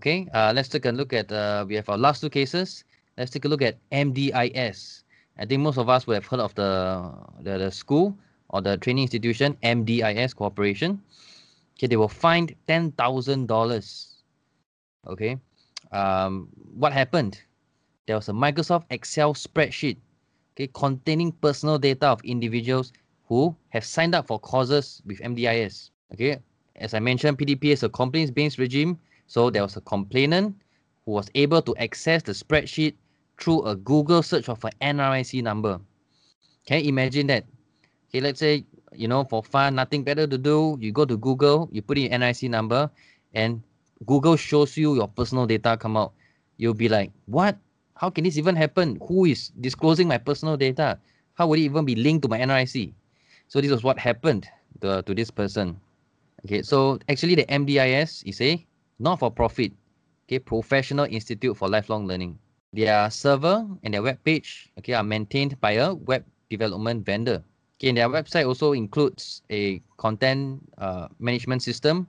Okay, uh, let's take a look at, uh, we have our last two cases. Let's take a look at MDIS. I think most of us would have heard of the, the, the school or the training institution, MDIS Corporation. Okay, they were fined $10,000. Okay, um, what happened? There was a Microsoft Excel spreadsheet okay, containing personal data of individuals who have signed up for courses with MDIS. Okay, as I mentioned, PDP is a complaints-based regime so there was a complainant who was able to access the spreadsheet through a Google search of an NRIC number. Can you imagine that? Okay, let's say, you know, for fun, nothing better to do, you go to Google, you put in NRIC number, and Google shows you your personal data come out. You'll be like, what? How can this even happen? Who is disclosing my personal data? How would it even be linked to my NRIC? So this was what happened to, to this person. Okay, so actually the MDIS is a not-for-profit, okay, professional institute for lifelong learning. Their server and their web page, okay, are maintained by a web development vendor. Okay, and their website also includes a content uh, management system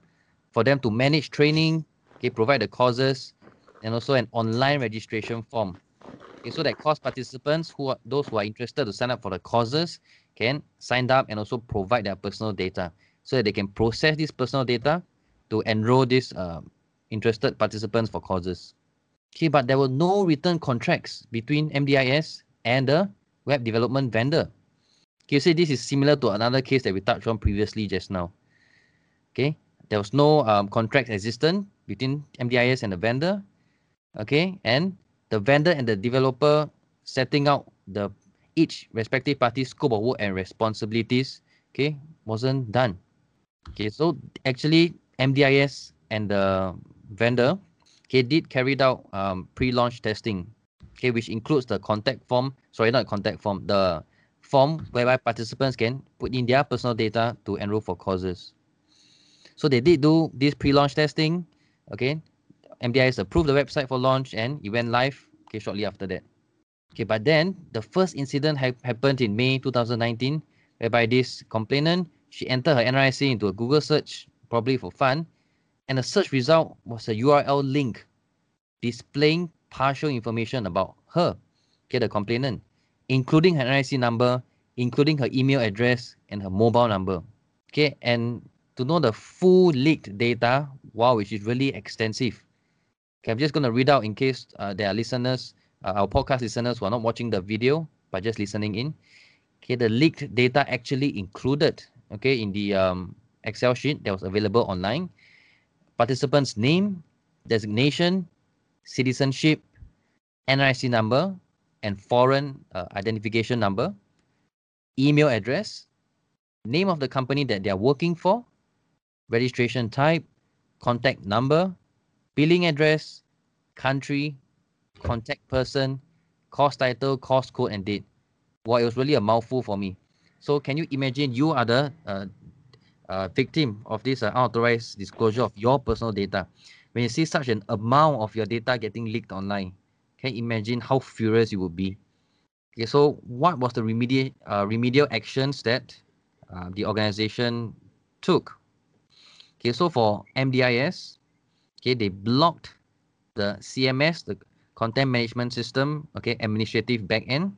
for them to manage training, okay, provide the courses, and also an online registration form. Okay, so that course participants who are those who are interested to sign up for the courses can sign up and also provide their personal data so that they can process this personal data to enroll these uh, interested participants for courses. Okay, but there were no written contracts between MDIS and the web development vendor. Okay, you this is similar to another case that we touched on previously just now. Okay, there was no um, contract existent between MDIS and the vendor. Okay, and the vendor and the developer setting out the each respective party's scope of work and responsibilities, okay, wasn't done. Okay, so actually MDIS and the vendor okay, did carried out um, pre-launch testing, okay, which includes the contact form, sorry, not contact form, the form whereby participants can put in their personal data to enroll for courses. So they did do this pre-launch testing, okay. MDIS approved the website for launch and it went live okay, shortly after that. Okay, but then the first incident ha happened in May 2019, whereby this complainant, she entered her NRIC into a Google search, probably for fun, and the search result was a URL link displaying partial information about her, okay, the complainant, including her NIC number, including her email address and her mobile number. Okay, and to know the full leaked data, wow, which is really extensive. Okay, I'm just going to read out in case uh, there are listeners, uh, our podcast listeners who are not watching the video, but just listening in. Okay, the leaked data actually included, okay, in the um, Excel sheet that was available online participant's name, designation, citizenship, NRIC number, and foreign uh, identification number, email address, name of the company that they are working for, registration type, contact number, billing address, country, contact person, course title, course code, and date. Well, it was really a mouthful for me. So can you imagine you are the uh, uh, victim of this uh, unauthorized disclosure of your personal data. When you see such an amount of your data getting leaked online, can you imagine how furious you would be? Okay, so what was the remedial uh, remedial actions that uh, the organization took? Okay, so for MDIS, okay, they blocked the CMS, the content management system, okay, administrative backend.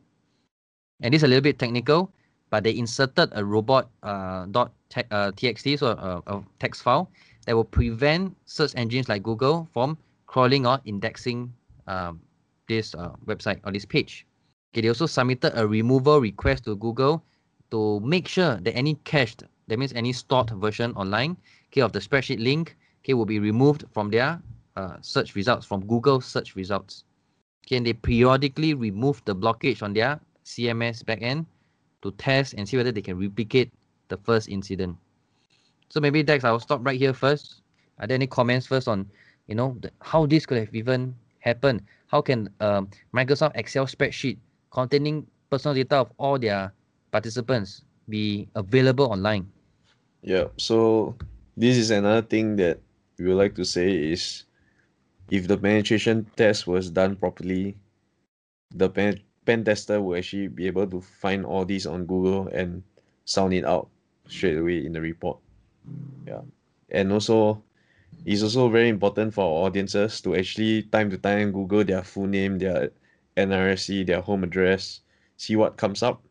And this is a little bit technical, but they inserted a robot uh, dot uh, txt, so a, a text file that will prevent search engines like Google from crawling or indexing um, this uh, website or this page. Okay, they also submitted a removal request to Google to make sure that any cached, that means any stored version online, okay, of the spreadsheet link, okay, will be removed from their uh, search results, from Google search results. And they periodically remove the blockage on their CMS backend to test and see whether they can replicate the first incident. So maybe Dex, I'll stop right here first. Are there any comments first on, you know, the, how this could have even happened? How can um, Microsoft Excel spreadsheet containing personal data of all their participants be available online? Yeah, so this is another thing that we would like to say is if the penetration test was done properly, the pen, pen tester will actually be able to find all these on Google and sound it out straight away in the report. Yeah. And also it's also very important for our audiences to actually time to time Google their full name, their NRIC, their home address, see what comes up.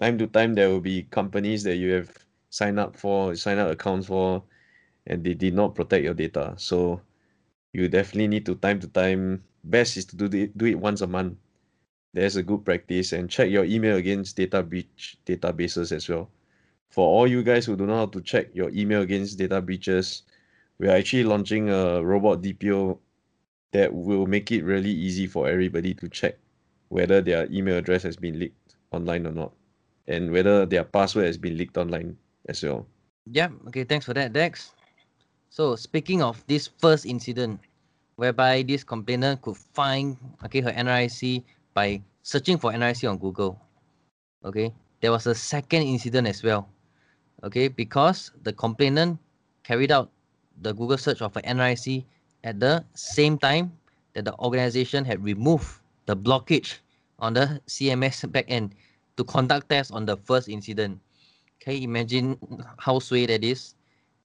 Time to time there will be companies that you have signed up for, sign up accounts for, and they did not protect your data. So you definitely need to time to time. Best is to do it do it once a month. There's a good practice and check your email against data breach databases as well. For all you guys who don't know how to check your email against data breaches we are actually launching a robot dpo that will make it really easy for everybody to check whether their email address has been leaked online or not and whether their password has been leaked online as well. Yeah okay thanks for that dex so speaking of this first incident, whereby this complainant could find okay her NRIC by searching for NRIC on Google. Okay, there was a second incident as well. Okay, because the complainant carried out the Google search of an NRIC at the same time that the organization had removed the blockage on the CMS backend to conduct tests on the first incident. You imagine how sway that is?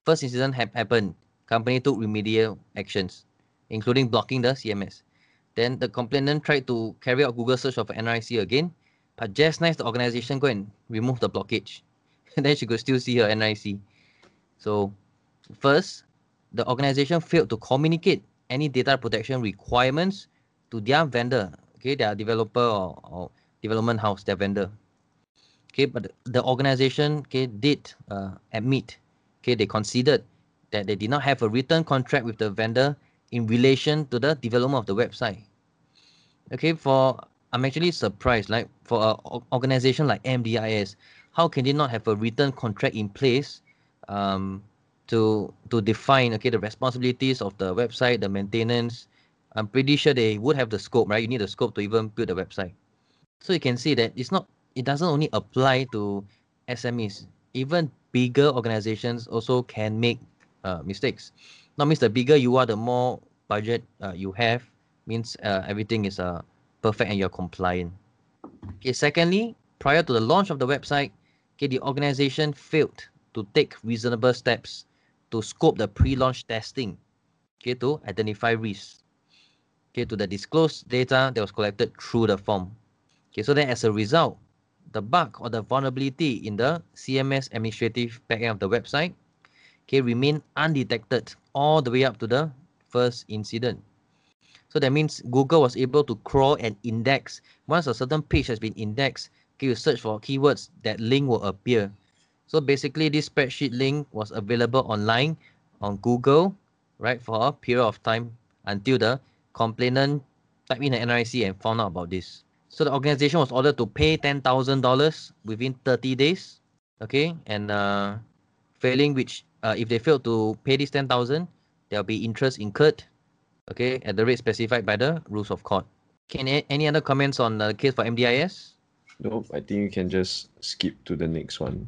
First incident ha- happened. Company took remedial actions, including blocking the CMS. Then the complainant tried to carry out Google search of NRIC again, but just nice the organization go and remove the blockage. And then she could still see her NRIC. So first, the organization failed to communicate any data protection requirements to their vendor, okay, their developer or, or development house, their vendor. Okay, but the organization okay did uh, admit okay, they considered that they did not have a written contract with the vendor in relation to the development of the website. Okay, for I'm actually surprised, like for an organization like MDIS, how can they not have a written contract in place um, to to define okay the responsibilities of the website, the maintenance? I'm pretty sure they would have the scope, right? You need the scope to even build a website. So you can see that it's not it doesn't only apply to SMEs. Even bigger organizations also can make uh, mistakes. Now means the bigger you are, the more budget uh, you have. Means uh, everything is uh, perfect and you're compliant. Okay. Secondly, prior to the launch of the website, okay, the organization failed to take reasonable steps to scope the pre-launch testing, okay, to identify risks, okay, to the disclosed data that was collected through the form. Okay, so then as a result, the bug or the vulnerability in the CMS administrative backend of the website okay, remain undetected all the way up to the first incident. So that means Google was able to crawl and index. Once a certain page has been indexed, okay, you search for keywords, that link will appear. So basically, this spreadsheet link was available online on Google, right, for a period of time until the complainant typed in the NRIC and found out about this. So the organization was ordered to pay $10,000 within 30 days, okay, and uh, failing which uh, if they fail to pay this 10,000, there'll be interest incurred, okay, at the rate specified by the rules of court. Can any other comments on the case for MDIS? No, I think you can just skip to the next one.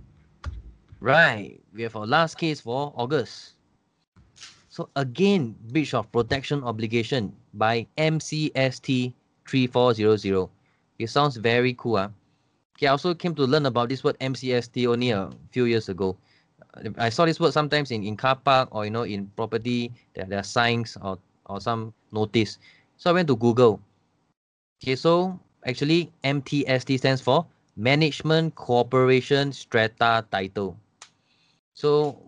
Right, we have our last case for August. So again, breach of protection obligation by MCST 3400. It sounds very cool. Huh? Okay, I also came to learn about this word MCST only a few years ago. I saw this word sometimes in, in car park or you know in property there, there are signs or, or some notice. So I went to Google. Okay, so actually MCST stands for Management Corporation Strata Title. So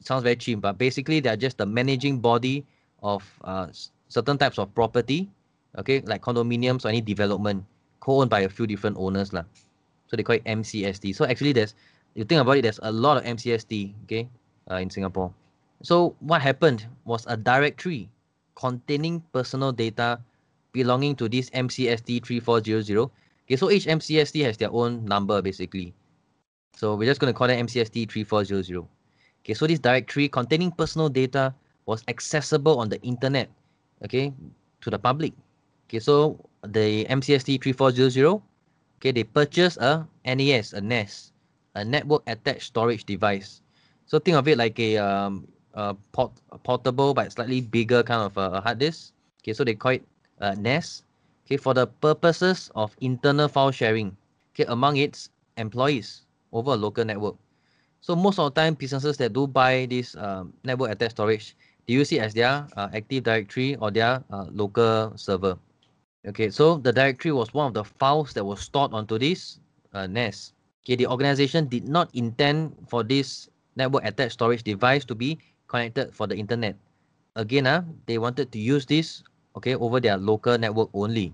sounds very cheap, but basically they're just the managing body of uh, certain types of property, okay, like condominiums or any development co-owned by a few different owners. Lah. So they call it MCST. So actually there's you think about it, there's a lot of MCST, okay, uh, in Singapore. So what happened was a directory containing personal data belonging to this MCST 3400. Okay, so each MCST has their own number basically. So we're just going to call it MCST 3400. Okay, so this directory containing personal data was accessible on the internet, okay, to the public. Okay, so the MCST 3400, okay, they purchased a NAS, a NAS, a network attached storage device. So think of it like a, um, a, port, a portable but slightly bigger kind of a, a hard disk. Okay, so they call it uh, NAS. Okay, for the purposes of internal file sharing. Okay, among its employees over a local network. So most of the time, businesses that do buy this um, network attached storage, they use it as their uh, Active Directory or their uh, local server. Okay, so the directory was one of the files that was stored onto this uh, NAS. Okay, the organization did not intend for this network attached storage device to be connected for the internet. Again, uh, they wanted to use this okay over their local network only.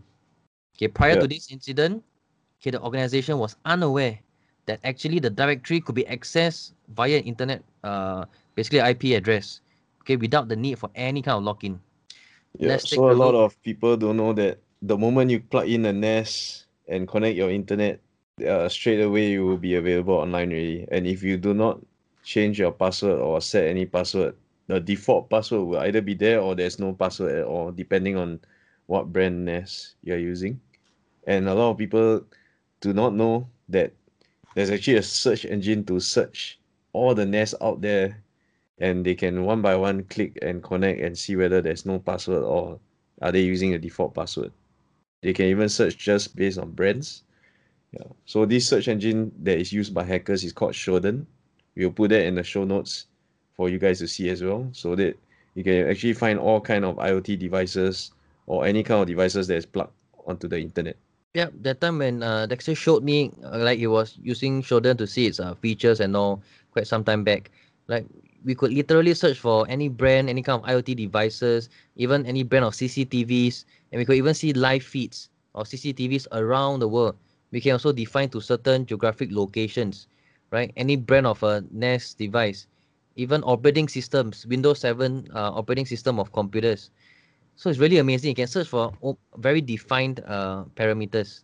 Okay, prior to this incident, okay, the organization was unaware that actually the directory could be accessed via internet, uh, basically IP address, okay, without the need for any kind of login. Yeah, so a a lot look. of people don't know that the moment you plug in a NAS and connect your internet, uh, straight away you will be available online already. And if you do not change your password or set any password, the default password will either be there or there's no password at all, depending on what brand NAS you're using. And a lot of people do not know that there's actually a search engine to search all the NAS out there and they can one by one click and connect and see whether there's no password or are they using a default password. They can even search just based on brands. Yeah. So this search engine that is used by hackers is called Shodan. We'll put that in the show notes for you guys to see as well, so that you can actually find all kind of IoT devices or any kind of devices that is plugged onto the internet. Yeah, that time when uh, Dexter showed me, uh, like he was using Shodan to see its uh, features and all quite some time back. Like we could literally search for any brand, any kind of IoT devices, even any brand of CCTVs, and we could even see live feeds of CCTVs around the world. We can also define to certain geographic locations, right? Any brand of a NAS device, even operating systems, Windows 7 uh, operating system of computers. So it's really amazing. You can search for very defined uh, parameters.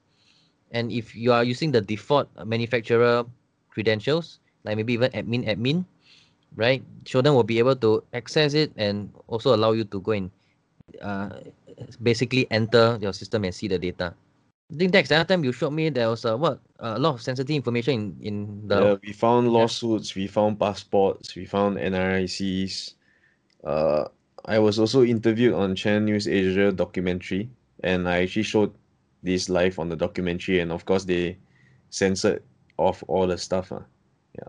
And if you are using the default manufacturer credentials, like maybe even admin admin, right? Shodan will be able to access it and also allow you to go and uh, basically enter your system and see the data. I think Dex, the other time you showed me there was a what a lot of sensitive information in, in the Yeah, we found lawsuits, we found passports, we found NRICs. Uh, I was also interviewed on Channel News Asia documentary, and I actually showed this live on the documentary, and of course they censored off all the stuff. Uh. Yeah,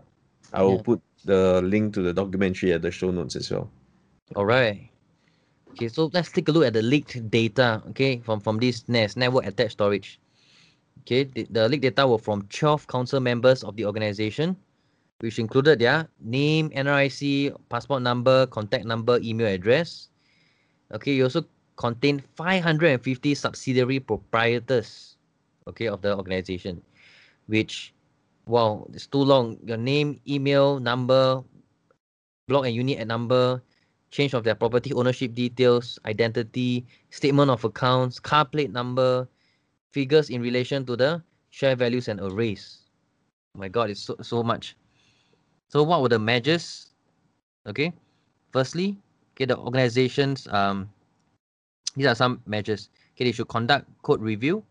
I will Yeah. put the link to the documentary at the show notes as well. All right. Okay, so let's take a look at the leaked data, okay, from, from this NAS, Network Attached Storage. Okay, the, the leaked data were from 12 council members of the organization, which included their name, NRIC, passport number, contact number, email address. Okay, it also contained 550 subsidiary proprietors, okay, of the organization, which, wow, it's too long. Your name, email, number, block and unit and number, change of their property ownership details, identity, statement of accounts, car plate number, figures in relation to the share values and arrays. Oh my God, it's so, so much. So what were the measures? Okay, firstly, okay, the organizations, um, these are some measures. Okay, they should conduct code review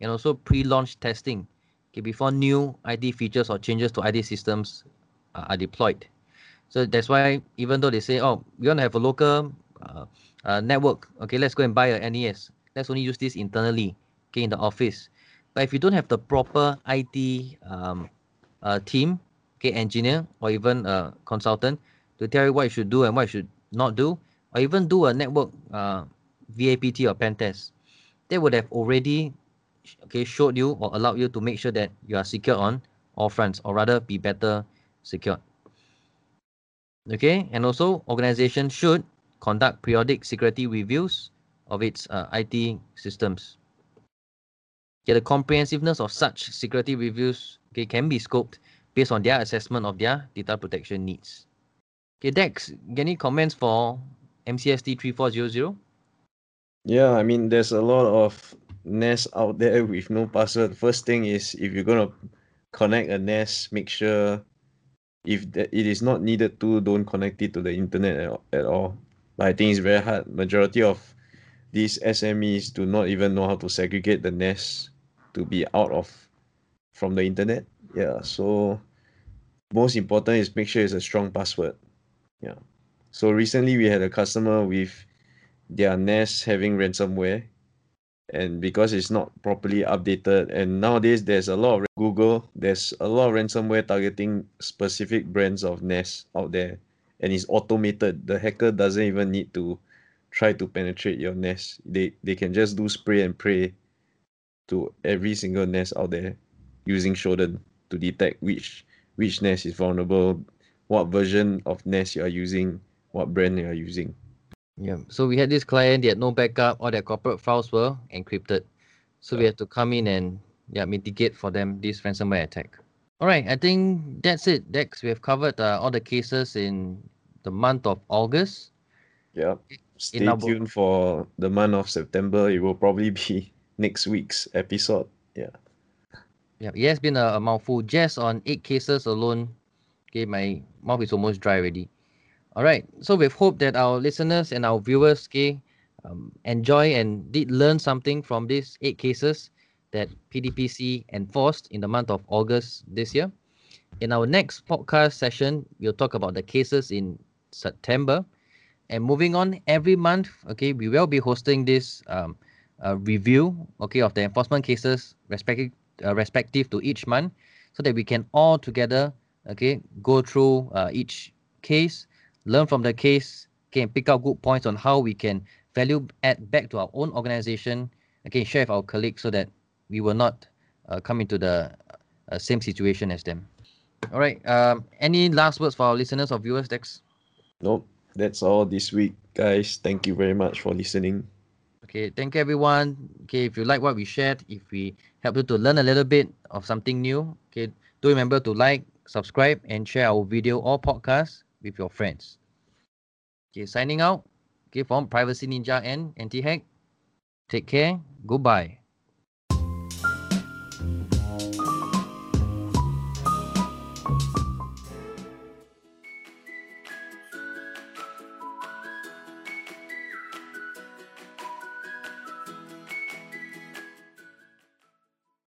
and also pre-launch testing okay, before new IT features or changes to IT systems uh, are deployed. So that's why even though they say, oh, we want to have a local uh, uh, network, okay, let's go and buy a NAS. Let's only use this internally, okay, in the office. But if you don't have the proper IT um, uh, team, okay, engineer or even a consultant to tell you what you should do and what you should not do, or even do a network uh, VAPT or pen test, they would have already okay showed you or allowed you to make sure that you are secure on all fronts, or rather be better secured. Okay, and also organization should conduct periodic security reviews of its uh, IT systems. Okay, the comprehensiveness of such security reviews okay, can be scoped based on their assessment of their data protection needs. Okay, Dex, any comments for MCST 3400? Yeah, I mean, there's a lot of NAS out there with no password. First thing is if you're gonna connect a NAS, make sure if it is not needed to, don't connect it to the internet at, at all. But I think it's very hard. Majority of these SMEs do not even know how to segregate the NAS to be out of from the internet. Yeah, so most important is make sure it's a strong password. Yeah. So recently we had a customer with their NAS having ransomware. And because it's not properly updated and nowadays there's a lot of google there's a lot of ransomware targeting specific brands of NAS out there and it's automated. The hacker doesn't even need to try to penetrate your NAS they they can just do spray and pray to every single NAS out there using shodan to detect which which NAS is vulnerable what version of NAS you are using what brand you are using Yeah. So we had this client, they had no backup, all their corporate files were encrypted. So we had to come in and yeah, mitigate for them this ransomware attack. All right, I think that's it, Dex. We have covered uh, all the cases in the month of August. Yeah. Stay our- tuned for the month of September. It will probably be next week's episode. Yeah. Yeah, it has been a, a mouthful. Just on eight cases alone, okay, my mouth is almost dry already. All right, so we hope that our listeners and our viewers, okay, um, enjoy and did learn something from these eight cases that PDPC enforced in the month of August this year. In our next podcast session, we'll talk about the cases in September. And moving on, every month, okay, we will be hosting this um, uh, review, okay, of the enforcement cases respective uh, respective to each month, so that we can all together, okay, go through uh, each case, learn from the case, okay, and pick out good points on how we can value add back to our own organization, okay, share with our colleagues so that we will not uh, come into the uh, same situation as them. All right. Um, any last words for our listeners or viewers, Dex? Nope. That's all this week, guys. Thank you very much for listening. Okay, thank you everyone. Okay, if you like what we shared, if we help you to learn a little bit of something new, okay, do remember to like, subscribe, and share our video or podcast with your friends. Okay, signing out. Okay, from Privacy Ninja and Anti Hack. Take care. Goodbye.